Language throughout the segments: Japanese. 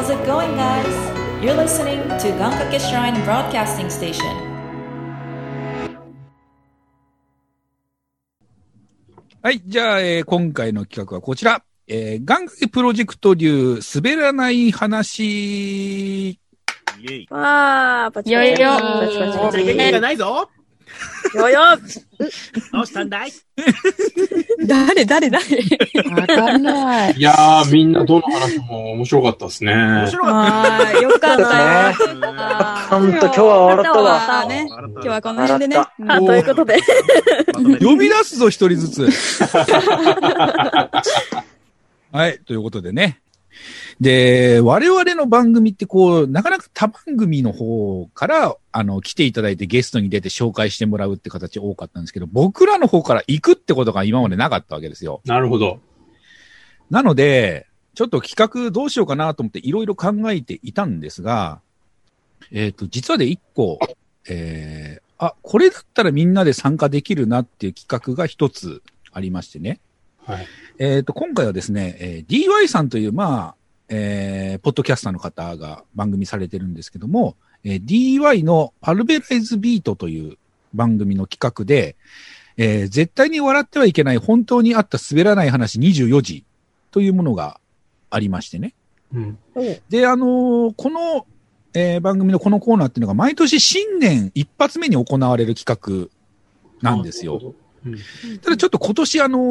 is it going, guys? You're listening to Gankake Broadcasting Station. はい、じゃあ、えー、今回の企画はこちら。えー、ガンプロジェクト流、滑らない話。ああイ。わー、パチパチパチパチよよどうしたんだい？誰誰誰？わかんない。いやー、みんなどの話も面白かったですね。面白かっあー、よかったよ。た。ほんと今日は笑ったわ。さあね、今今日はこの辺でね。笑あということで。呼び出すぞ、一人ずつ。はい。ということでね。で、我々の番組ってこう、なかなか他番組の方から、あの、来ていただいてゲストに出て紹介してもらうって形多かったんですけど、僕らの方から行くってことが今までなかったわけですよ。なるほど。なので、ちょっと企画どうしようかなと思っていろいろ考えていたんですが、えっ、と、実はで一個、えー、あ、これだったらみんなで参加できるなっていう企画が一つありましてね。はい。えっ、と、今回はですね、えー DY さんという、まあ、えー、ポッドキャスターの方が番組されてるんですけども、えー DY のパルベライズビートという番組の企画で、えー絶対に笑ってはいけない本当にあった滑らない話24時というものがありましてね。うん。で、あのーこの、えー番組のこのコーナーっていうのが毎年新年一発目に行われる企画なんですよ。うんただちょっと今年あのー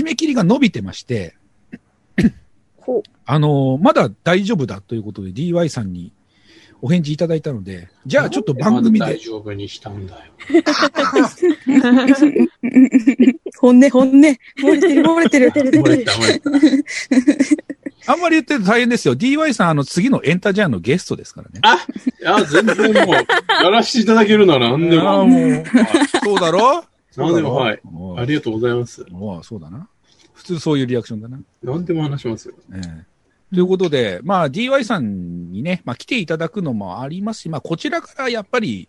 締め切りが伸びてまして、あのーまだ大丈夫だということで DY さんにお返事いただいたので、じゃあちょっと番組で大、丈夫にしたんだよ。本音、本音。漏れてる、漏れてる。漏れた、漏れた。あんまり言ってると大変ですよ。DY さんあの次のエンタジャンのゲストですからね。あ、いや、全然もう、やらせていただけるなら何でああ、も。もう、そうだろ？何でも、はい。ありがとうございます。おうそうだな。普通そういうリアクションだな。何でも話しますよ。ええということで、まあ DY さんにね、まあ来ていただくのもありますし、まあこちらからやっぱり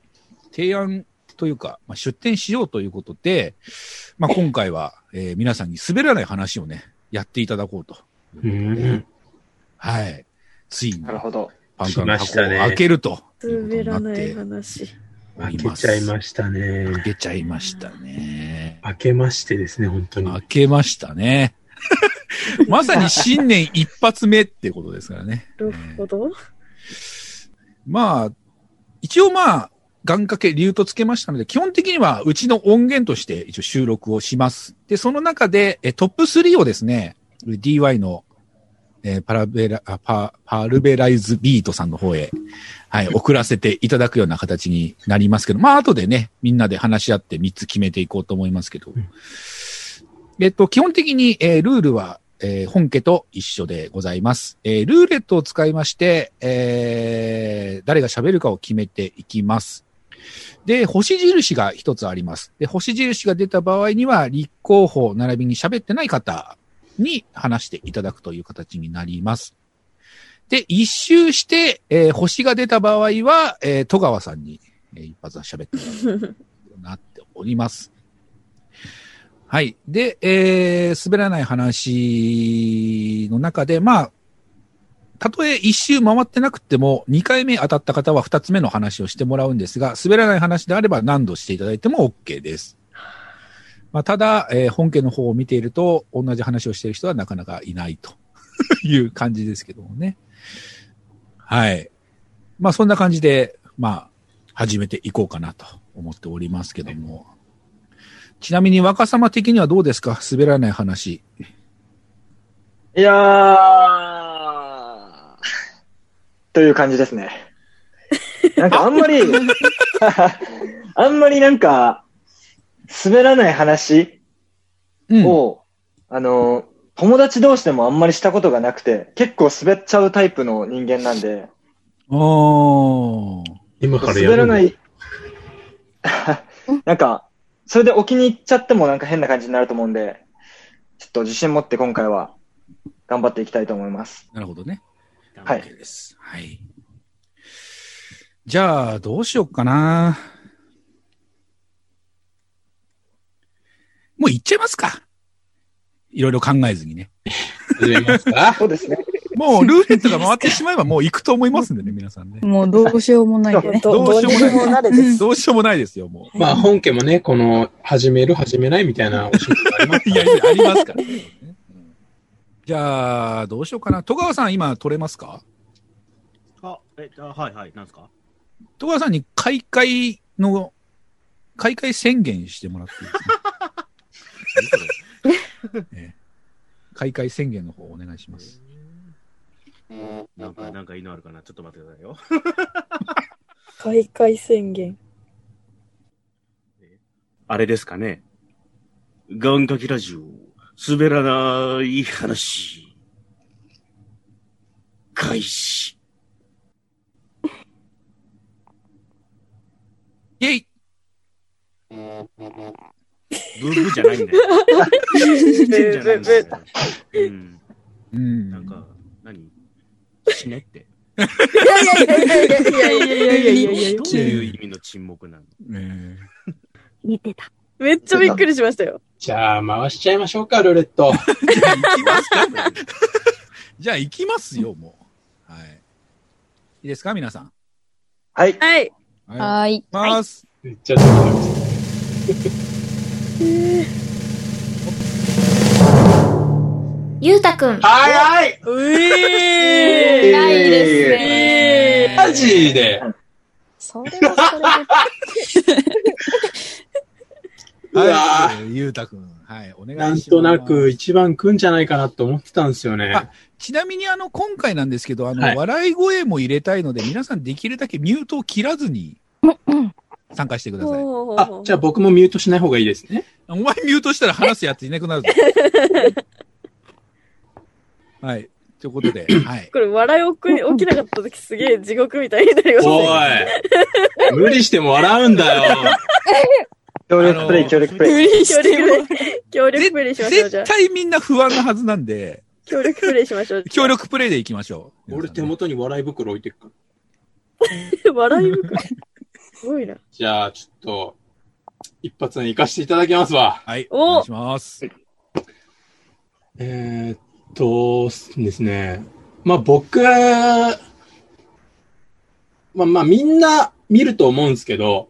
提案というか、まあ、出展しようということで、まあ今回は、えー皆さんに滑らない話をね、やっていただこうと。うん。はい。ついになるほど。パンカンの箱を開けるということ滑らない話。お開け。ちゃいましたね。開けちゃいましたね。開けましてですね、本当に。開けましたね。まさに新年一発目ってことですからね。なるほど。まあ、一応まあ、願掛け理由とつけましたので、基本的にはうちの音源として一応収録をします。で、その中でえトップ3をですね、DY の、えーパラベラ、あパ、パルベライズビートさんの方へ、はい、送らせていただくような形になりますけど、まあ、後でね、みんなで話し合って3つ決めていこうと思いますけど、えっと、基本的に、えールールは、えー本家と一緒でございます。えールーレットを使いまして、えー誰が喋るかを決めていきます。で、星印が一つあります。で、星印が出た場合には、立候補並びに喋ってない方に話していただくという形になります。で、一周して、えー星が出た場合は、えー戸川さんに、えー一発は喋ってもらうなっております。はい。で、えー、滑らない話の中で、まあ、たとえ一周回ってなくても、二回目当たった方は二つ目の話をしてもらうんですが、滑らない話であれば何度していただいても OK です。まあ、ただ、えー本家の方を見ていると、同じ話をしている人はなかなかいないと いう感じですけどもね。はい。まあ、そんな感じで、まあ、始めていこうかなと思っておりますけども。ちなみに若様的にはどうですか？滑らない話。いやー、という感じですね。なんかあんまり、あんまりなんか、滑らない話うん。を、あの、友達同士でもあんまりしたことがなくて、結構滑っちゃうタイプの人間なんで、おー。今からやる滑らない、なんか、それで置きに行っちゃってもなんか変な感じになると思うんで、ちょっと自信持って今回は頑張っていきたいと思います。なるほどね。はい OK です。はい。じゃあ、どうしよっかな。もう行っちゃいますか。いろいろ考えずにね。始めますか？そうですね。もうルーレットが回ってしまえばもう行くと思いますんでね、皆さんね。もうどうしようもないね。どうしようもないです。どうしようもないですよ、もまあ本家もね、この、始める、始めないみたいなお仕事がありますう。いや、いやありますからね。うんじゃあ、どうしようかな。戸川さん今取れますか？あ、え、あはいはい、なんですか？戸川さんに開会の、開会宣言してもらっていいですか、ええ開会宣言の方お願いします。なんか、なんかいいのあるかな？ちょっと待ってくださいよ。開会宣言。あれですかね？ガンガキラジオ、滑らない話。開始。イェイブーブーじゃないんだよ。ブーじゃないんだよ。うん。うん。なんか、何？死ねって。いやいやいやいやいやいやいやいやいやいやいやどういう意味の沈黙なのえ似てた。めっちゃびっくりしましたよ。じゃあ、回しちゃいましょうか、ルーレット。えじゃあ行きますかじゃあ行きますよ、もう。はい。いいですか、皆さん。はい。はい。ははーい。い。ます。めっちゃゆうたくん。はいはいうえ偉いですねね。マジでそれはそれで。うわはい。ゆうたくん。はい。お願いします。なんとなく一番来んじゃないかなと思ってたんですよね。あちなみにあの、今回なんですけど、あの、はい笑い声も入れたいので、皆さんできるだけミュートを切らずに参加してください。あ、じゃあ僕もミュートしない方がいいですね。お前ミュートしたら話すやついなくなるぞ。はい。ということで、はい。これ笑い起き起きなかった時すげえ地獄みたいになりましたおね。い 無理しても笑うんだよ。協力プレイ、協力プレイ。無理協力プレイ、協力プレイしましょう、じゃあ。絶対みんな不安なはずなんで、協力プレイしましょう。協力プレイでいきましょう。俺手元に笑い袋置いてくから。笑い袋？すごいな。じゃあ、ちょっと、一発目行かせていただきますわ。はい。おお願いします。えー、っと、ですね。まあ僕、まあまあみんな見ると思うんですけど、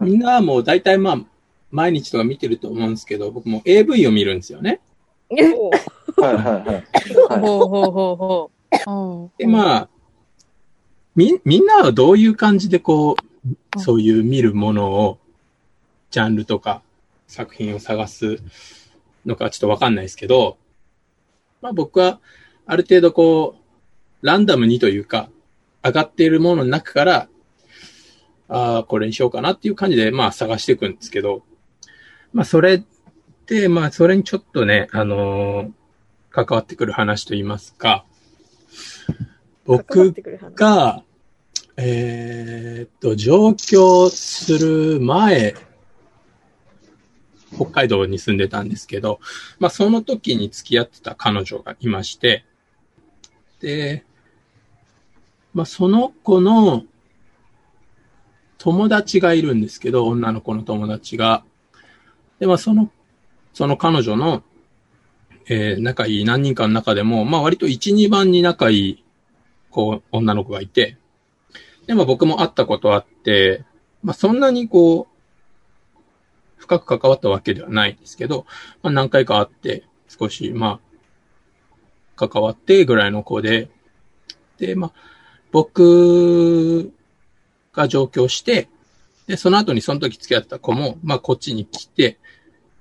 みんなはもう大体まあ毎日とか見てると思うんですけど、僕も AV を見るんですよね。お はいはいはい。はいほうほうほうほう。うんで、まあ、み、みんなはどういう感じでこう、そういう見るものを、ジャンルとか作品を探すのかちょっとわかんないですけど、まあ僕はある程度こう、ランダムにというか、上がっているものの中から、ああ、これにしようかなっていう感じで、まあ探していくんですけど、まあそれで、まあそれにちょっとね、あのー関わってくる話といいますか、僕が、えーっと、上京する前、北海道に住んでたんですけど、まあその時に付き合ってた彼女がいまして、で、まあその子の友達がいるんですけど、女の子の友達が。で、まあその、その彼女の、えー仲いい何人かの中でも、まあ割と1、2番に仲いいこう、女の子がいて、で、まあ僕も会ったことあって、まあそんなにこう、深く関わったわけではないんですけど、まあ何回か会って、少し、まあ、関わってぐらいの子で、で、まあ、僕が上京して、で、その後にその時付き合った子も、まあこっちに来て、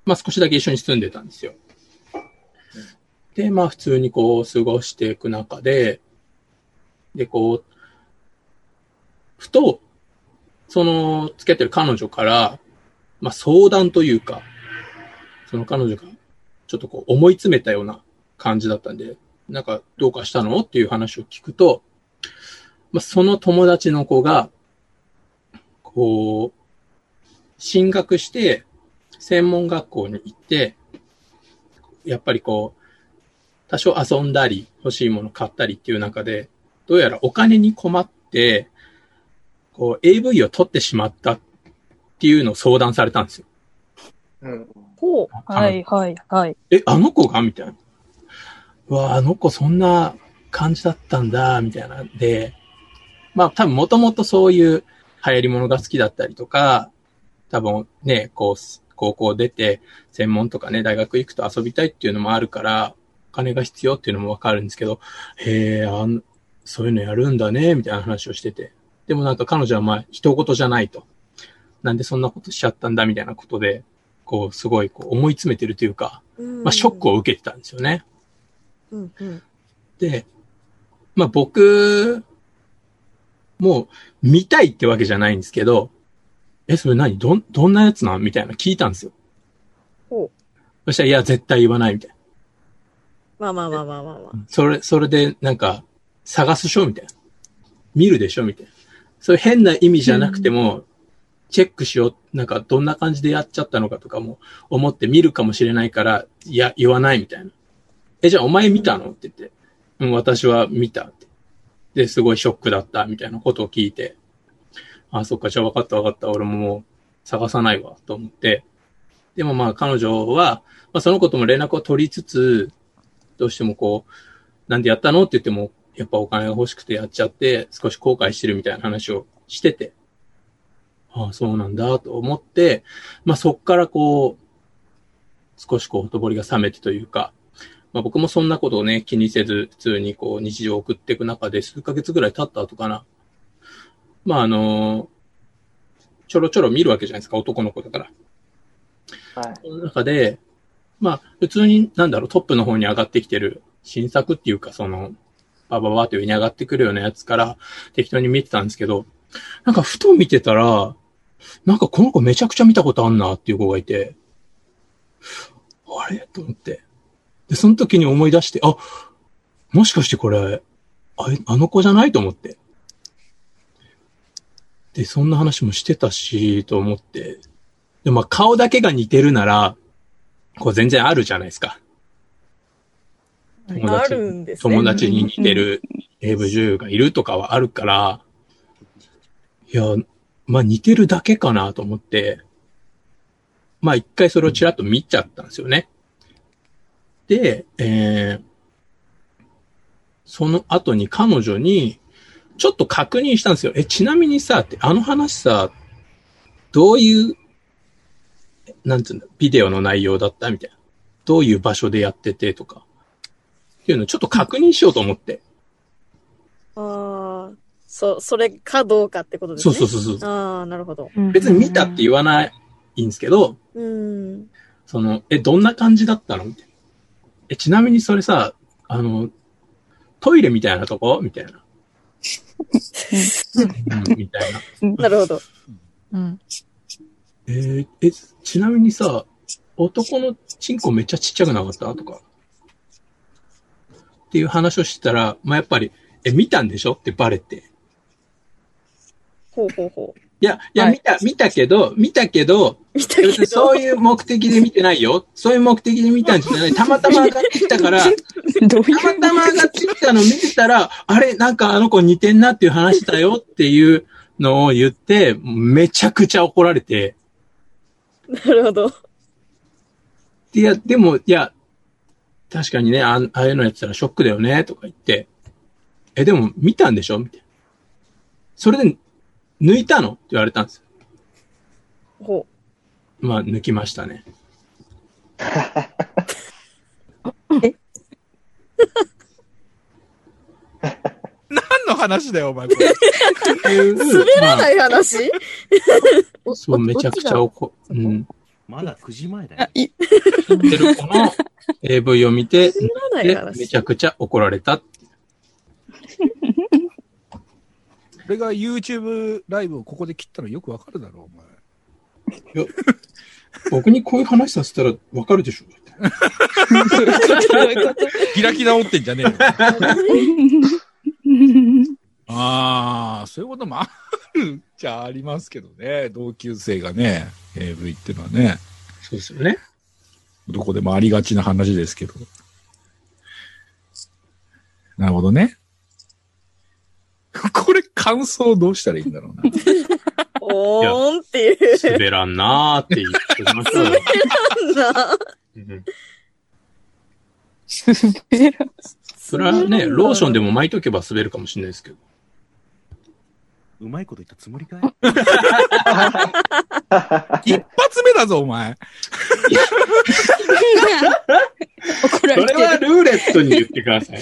まあ少しだけ一緒に住んでたんですよ。で、まあ普通にこう過ごしていく中で、で、こう、ふと、その、付き合ってる彼女から、まあ相談というか、その彼女が、ちょっとこう思い詰めたような感じだったんで、なんかどうかしたの？っていう話を聞くと、まあその友達の子が、こう、進学して、専門学校に行って、やっぱりこう、多少遊んだり、欲しいもの買ったりっていう中で、どうやらお金に困って、こう、AV を撮ってしまったていうのを相談されたんですよ。うん。ほう。はいはいはい。え、あの子が？みたいな。うわ、あの子そんな感じだったんだ、みたいなんで、まあ多分もともとそういう流行り物が好きだったりとか、多分ね、こう、高校出て、専門とかね、大学行くと遊びたいっていうのもあるから、お金が必要っていうのもわかるんですけど、へえ、あん、そういうのやるんだね、みたいな話をしてて。でもなんか彼女はまあ、人事じゃないと。なんでそんなことしちゃったんだ、みたいなことで、こう、すごいこう思い詰めてるというか、まあ、ショックを受けてたんですよね。うんうん。で、まあ僕、もう見たいってわけじゃないんですけど、え、それ何？どん、どんなやつなん？みたいな聞いたんですよ。ほう。そしたら、いや、絶対言わないみたいな。まあまあまあまあまあまあ。それ、それで、なんか、探すでしょ？みたいな。見るでしょ？みたいな。そういう変な意味じゃなくても、チェックしよう。なんか、どんな感じでやっちゃったのかとかも思って見るかもしれないから、いや、言わないみたいな。え、じゃあお前見たのって言って。うん、私は見たって。で、すごいショックだった、みたいなことを聞いて。あ、そっか、じゃあ分かった分かった。俺ももう探さないわ、と思って。でもまあ彼女は、まあその子とも連絡を取りつつ、どうしてもこう、なんでやったのって言っても、やっぱお金が欲しくてやっちゃって、少し後悔してるみたいな話をしてて、ああ、そうなんだと思って、まあそっからこう、少しこう、ほとぼりが冷めてというか、まあ僕もそんなことをね、気にせず、普通にこう、日常を送っていく中で、数ヶ月ぐらい経った後かな。まああのちょろちょろ見るわけじゃないですか、男の子だから。はい。その中で、まあ、普通に、なんだろう、トップの方に上がってきてる新作っていうか、その、バババーという上に上がってくるようなやつから適当に見てたんですけど、なんかふと見てたら、なんかこの子めちゃくちゃ見たことあんなっていう子がいて、あれ？と思って。で、その時に思い出して、あ、もしかしてこれ、あれあの子じゃないと思って。で、そんな話もしてたし、と思って。で、まあ顔だけが似てるなら、こう全然あるじゃないですか。友あ達ね。友達に似てる AV 女優がいるとかはあるから、いや、まあ似てるだけかなと思って、まあ一回それをちらっと見ちゃったんですよね。で、えー、その後に彼女に、ちょっと確認したんですよ。え、ちなみにさ、って、あの話さ、どういう、なんつうんだ、ビデオの内容だったみたいな。どういう場所でやっててとか。っていうのをちょっと確認しようと思って。ああ、そ、それかどうかってことですそうね。そうそうそう。ああ、なるほど。別に見たって言わないんですけど、うん。その、え、どんな感じだったの？みたいな。え、ちなみにそれさ、あの、トイレみたいなとこ？みたいな。うん、みたいな。なるほど。うん。えーえ、ちなみにさ、男のチンコめっちゃちっちゃくなかった？とか。っていう話をしてたら、まあ、やっぱり、え、見たんでしょ？ってバレて。ほうほうほう。いや、いや、はい見た、見たけど、見たけど、見たけど。そういう目的で見てないよ。そういう目的で見たんじゃない。たまたま上がってきたから、どういうたまたま上がってきたの見てたら、あれ、なんかあの子似てんなっていう話だよっていうのを言って、めちゃくちゃ怒られて、なるほど。いや、でも、いや、確かにね、ああいうのやってたらショックだよね、とか言って、え、でも見たんでしょ？みたいな。それで、抜いたの？って言われたんですよ。ほまあ、抜きましたね。何の話だよ、お前。これう。滑らない話、まあそう、めちゃくちゃ怒、うん。まだ9時前だよあ。、い、言ってる子の AV を見て。めちゃくちゃ怒られた。俺が YouTube ライブをここで切ったのよくわかるだろ、お前。僕にこういう話させたらわかるでしょ。開き直ってんじゃねえよ。ああ、そういうこともあるじゃありますけどね。同級生がね、AV っていうのはね、そうですよね。どこでもありがちな話ですけど。なるほどね。これ感想どうしたらいいんだろうな。おーんっていう。滑らんなーって言ってましょうよ。なうん滑らそれはね、ローションでも巻いとけば滑るかもしれないですけど。うまいこと言ったつもりかい？一発目だぞ、お前。怒られてる。それはルーレットに言ってください。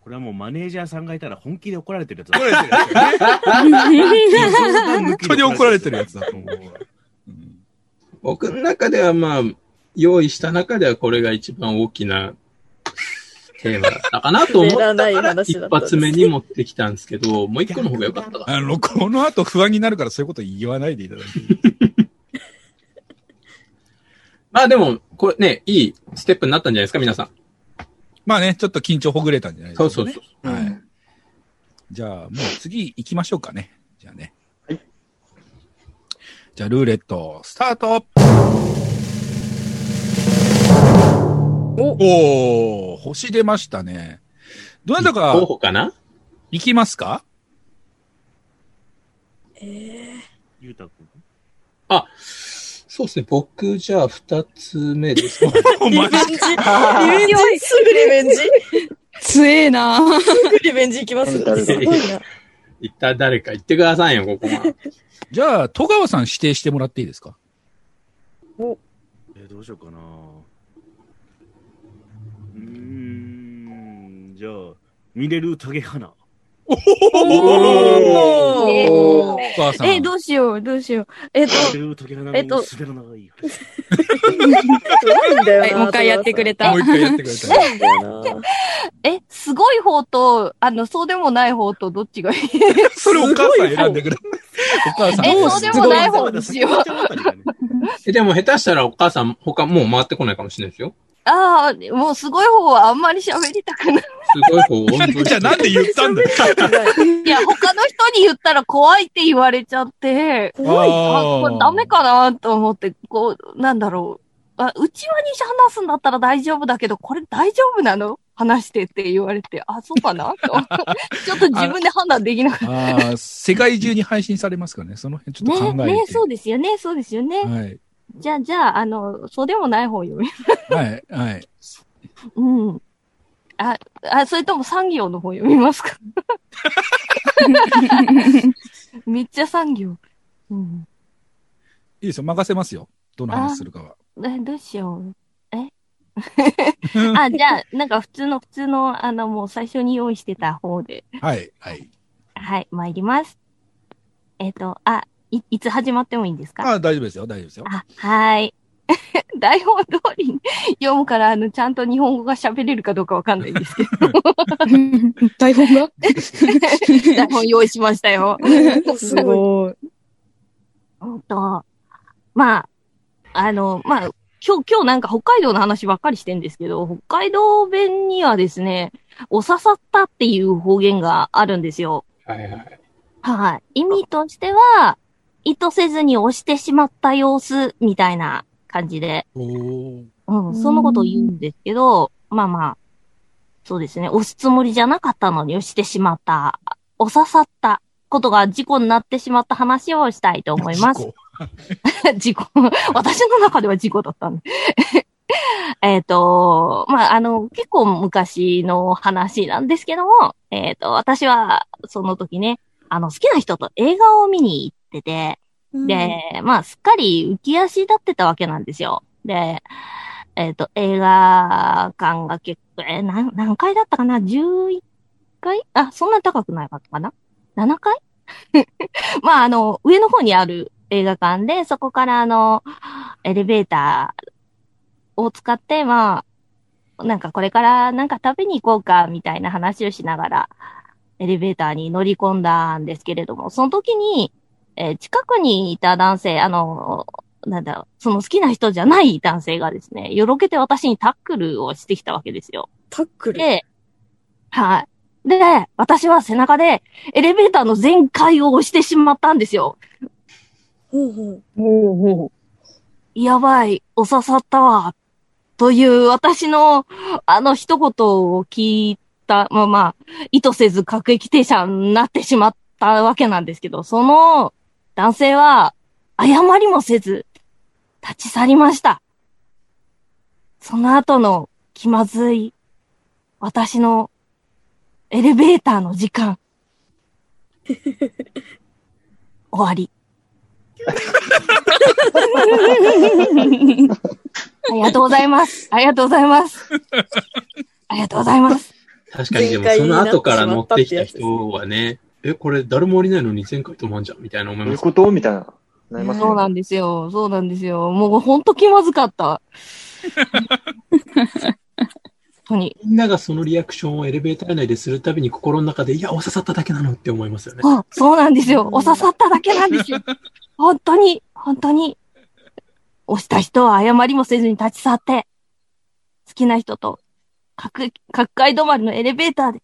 これはもうマネージャーさんがいたら本気で怒られてるやつだ。怒られてるやつ。本本当に怒られてるやつだと思うわ。うん僕の中ではまあ、用意した中ではこれが一番大きなテーマだったかなと思ったから、一話だったんです発目に持ってきたんですけど、もう一個の方が良かったかな。あの、この後不安になるからそういうこと言わないでいただいて。まあでも、これね、いいステップになったんじゃないですか、皆さん。まあね、ちょっと緊張ほぐれたんじゃないですか、ね。そうそうそう。はい。じゃあ、もう次行きましょうかね。じゃあね。はい。じゃあ、ルーレット、スタートおおー星出ましたね。どなた候か補かな？行きますか？ゆうたくん。そうですね、僕じゃあ二つ目ですか。お前リベンジリベンジすぐリベンジ強えなすぐリベンジいきます。いな。一旦誰か言ってくださいよ、ここは。じゃあ、戸川さん指定してもらっていいですか？えーどうしようかな。うーん、じゃあ、見れる影花。おえー戸川さん。え、どうしよう、どうしよう。えっと、えっともう一回やってくれたもう。一回やってくれた。え、すごい方と、あの、そうでもない方とどっちがいい？それお母さん選んでくれ。お母さん。え、そうでもない方にしよう。えでも下手したらお母さん他もう回ってこないかもしれないですよ。ああ、もうすごい方はあんまり喋りたくない。すごい方じゃあなんで言ったんだよ。いや、他の人に言ったら怖いって言われちゃって、怖い。あ、これダメかなと思って、こう、なんだろう。あ、内輪に話すんだったら大丈夫だけど、これ大丈夫なの？話してって言われて、あ、そうかなと。ちょっと自分で判断できなかった。ああ、世界中に配信されますからね。その辺ちょっと考えて。ね、ね、そうですよね、そうですよね。はい。じゃあ、じゃあ、あの、そうでもない方読み。はい、はい。うん。あ、あ、それとも産業の方読みますか？めっちゃ産業。うん。いいですよ。任せますよ。どの話するかは。え、どうしよう。え？あ、じゃあ、なんか普通の、普通の、あの、もう最初に用意してた方で。はい、はい。はい、参ります。えっ、と、あ、い、いつ始まってもいいんですか？ああ、大丈夫ですよ。大丈夫ですよ。あ、はい。台本通りに読むから、あの、ちゃんと日本語が喋れるかどうかわかんないんですけど、台本が？台本用意しましたよ。すごい。うんと、まあ、あの、まあ、今日、今日なんか北海道の話ばっかりしてんですけど、北海道弁にはですね、お刺さったっていう方言があるんですよ。はいはい。はい。意味としては、意図せずに押してしまった様子みたいな感じで、うん、そのことを言うんですけど、まあまあ、そうですね、押すつもりじゃなかったのに押してしまった、お刺さったことが事故になってしまった話をしたいと思います。事故。私の中では事故だったんで。えっと、まあ、あの、結構昔の話なんですけども、えっ、と、私は、その時ね、あの、好きな人と映画を見に行ってて、で、まあ、すっかり浮き足立ってたわけなんですよ。で、えっ、と、映画館が結構、えー何、何回だったかな ?11 回？あ、そんなに高くないかったかな ?7 回？まあ、あの、上の方にある映画館で、そこからあの、エレベーターを使って、まあ、なんかこれからなんか食べに行こうか、みたいな話をしながら、エレベーターに乗り込んだんですけれども、その時に、えー近くにいた男性、あの、なんだろう、その好きな人じゃない男性がですね、よろけて私にタックルをしてきたわけですよ。タックル？で、はい。で、私は背中でエレベーターの全開を押してしまったんですよ。ほうほう。おうおうやばい、お刺さったわ。という私のあの一言を聞いた、まあまあ、意図せず各駅停車になってしまったわけなんですけど、その男性は謝りもせず立ち去りました。その後の気まずい私のエレベーターの時間。終わり。ありがとうございます。ありがとうございます。ありがとうございます。確かにでもその後から乗ってきた人はね、え、これ誰も降りないのに前回止まんじゃんみたいな思います。どういうこと？みたいな。なりますよね。そうなんですよ。そうなんですよ。もうほんと気まずかった。本当に。みんながそのリアクションをエレベーター内でするたびに心の中で、いや、お刺さっただけなのって思いますよね。あ、そうなんですよ。お刺さっただけなんですよ。本当に、本当に。押した人は謝りもせずに立ち去って、好きな人と、各、各階止まりのエレベーターで。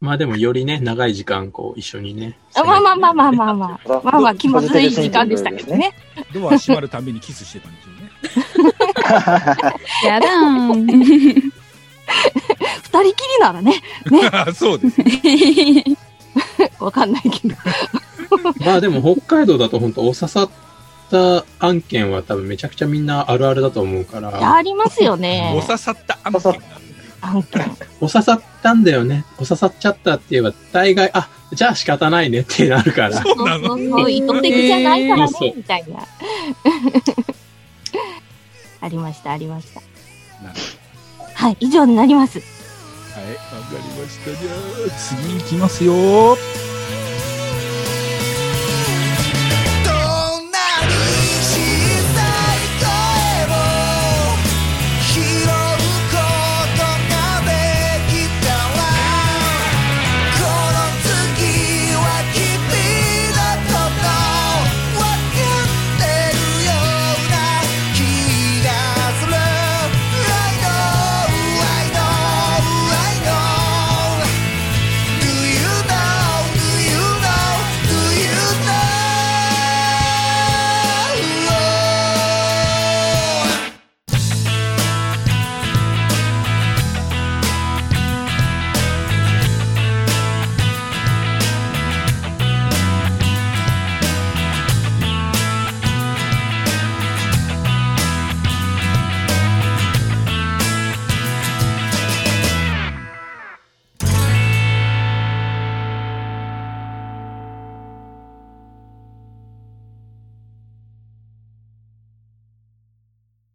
まあでもよりね、長い時間こう一緒にね。あまあまあまあまあまあまあ。まあまあ気まずい時間でしたけどね。ドア閉まるたびにキスしてたんですよね。やだーん。二人きりならね、そうですね。わかんないけど。まあでも北海道だと本当お刺さった案件は多分めちゃくちゃみんなあるあるだと思うから、ありますよねお。刺さった案件が案件。お刺さったんだよね。お刺さっちゃったって言えば大概、あ、じゃあ仕方ないねってなるから。そうなのそうそう意図的じゃないからね、みたいな。ありました、ありました。はい、以上になります。はい、わかりました。じゃあ、次行きますよ。